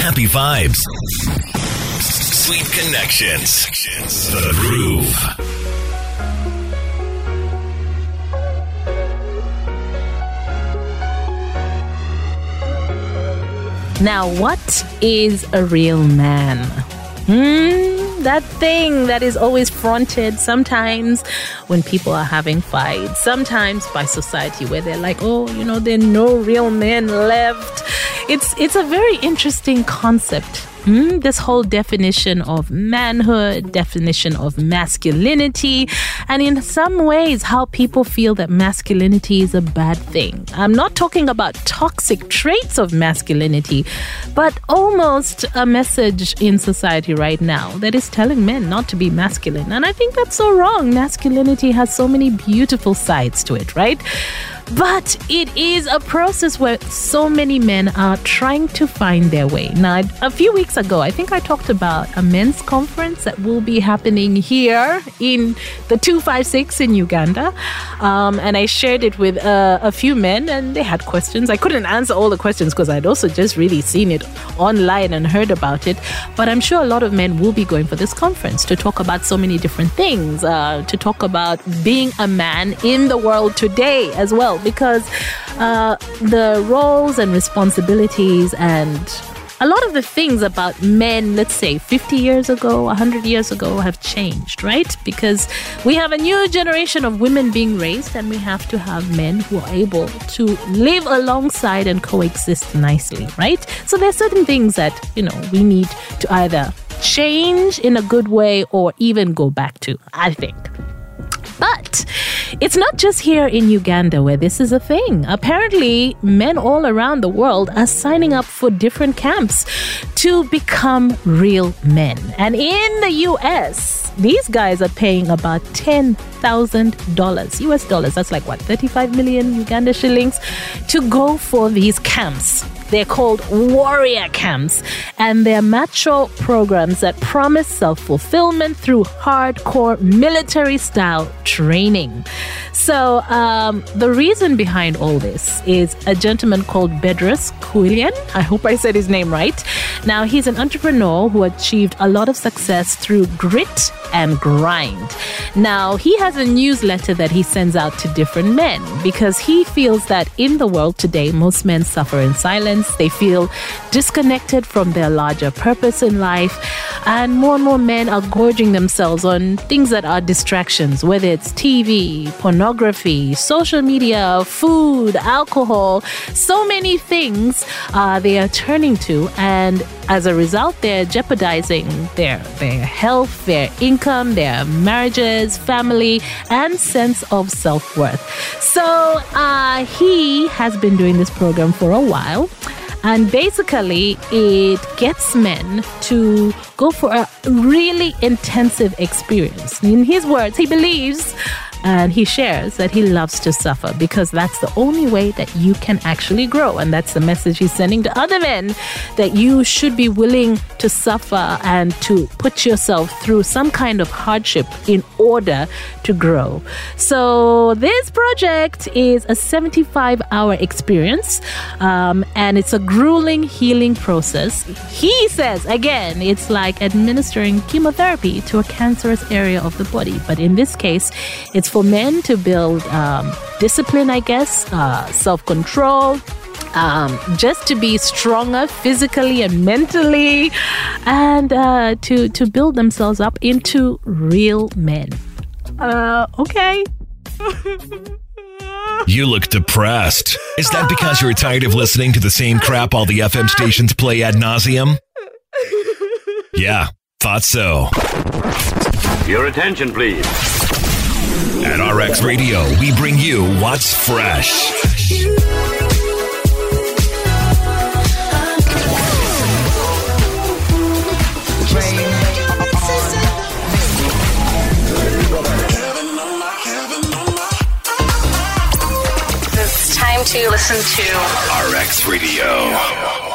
Happy vibes. Sweet connections. The groove. Now, what is a real man? Hmm, that thing that is always fronted sometimes when people are having fights, sometimes by society where they're like, oh, you know, there are no real men left. It's it's a very interesting concept Hmm? This whole definition of manhood, definition of masculinity, and in some ways, how people feel that masculinity is a bad thing. I'm not talking about toxic traits of masculinity, but almost a message in society right now that is telling men not to be masculine. And I think that's so wrong. Masculinity has so many beautiful sides to it, right? But it is a process where so many men are trying to find their way. Now, a few weeks ago, I think I talked about a men's conference that will be happening here in the 256 in Uganda. Um, and I shared it with uh, a few men, and they had questions. I couldn't answer all the questions because I'd also just really seen it online and heard about it. But I'm sure a lot of men will be going for this conference to talk about so many different things, uh, to talk about being a man in the world today as well because uh, the roles and responsibilities and a lot of the things about men, let's say 50 years ago, 100 years ago, have changed, right? Because we have a new generation of women being raised, and we have to have men who are able to live alongside and coexist nicely, right? So there's certain things that, you know, we need to either change in a good way or even go back to, I think. But it's not just here in Uganda where this is a thing. Apparently, men all around the world are signing up for different camps to become real men. And in the US, these guys are paying about $10,000 US dollars. That's like what, 35 million Uganda shillings to go for these camps. They're called warrior camps, and they're macho programs that promise self fulfillment through hardcore military style training. So, um, the reason behind all this is a gentleman called Bedros Keuilian. I hope I said his name right. Now, he's an entrepreneur who achieved a lot of success through grit and grind. Now, he has a newsletter that he sends out to different men because he feels that in the world today, most men suffer in silence. They feel disconnected from their larger purpose in life. And more and more men are gorging themselves on things that are distractions, whether it's TV, pornography, social media, food, alcohol, so many things uh, they are turning to. And as a result, they're jeopardizing their, their health, their income, their marriages, family, and sense of self worth. So uh, he has been doing this program for a while. And basically, it gets men to go for a really intensive experience. In his words, he believes and he shares that he loves to suffer because that's the only way that you can actually grow. And that's the message he's sending to other men that you should be willing to suffer and to put yourself through some kind of hardship in order to grow. So, this project is a 75 hour experience um, and it's a grueling healing process. He says, again, it's like administering chemotherapy to a cancerous area of the body. But in this case, it's for men to build um, discipline, I guess, uh, self control, um, just to be stronger physically and mentally, and uh, to to build themselves up into real men. Uh, okay. You look depressed. Is that because you're tired of listening to the same crap all the FM stations play ad nauseum? Yeah, thought so. Your attention, please. At RX Radio, we bring you what's fresh. It's time to listen to RX Radio.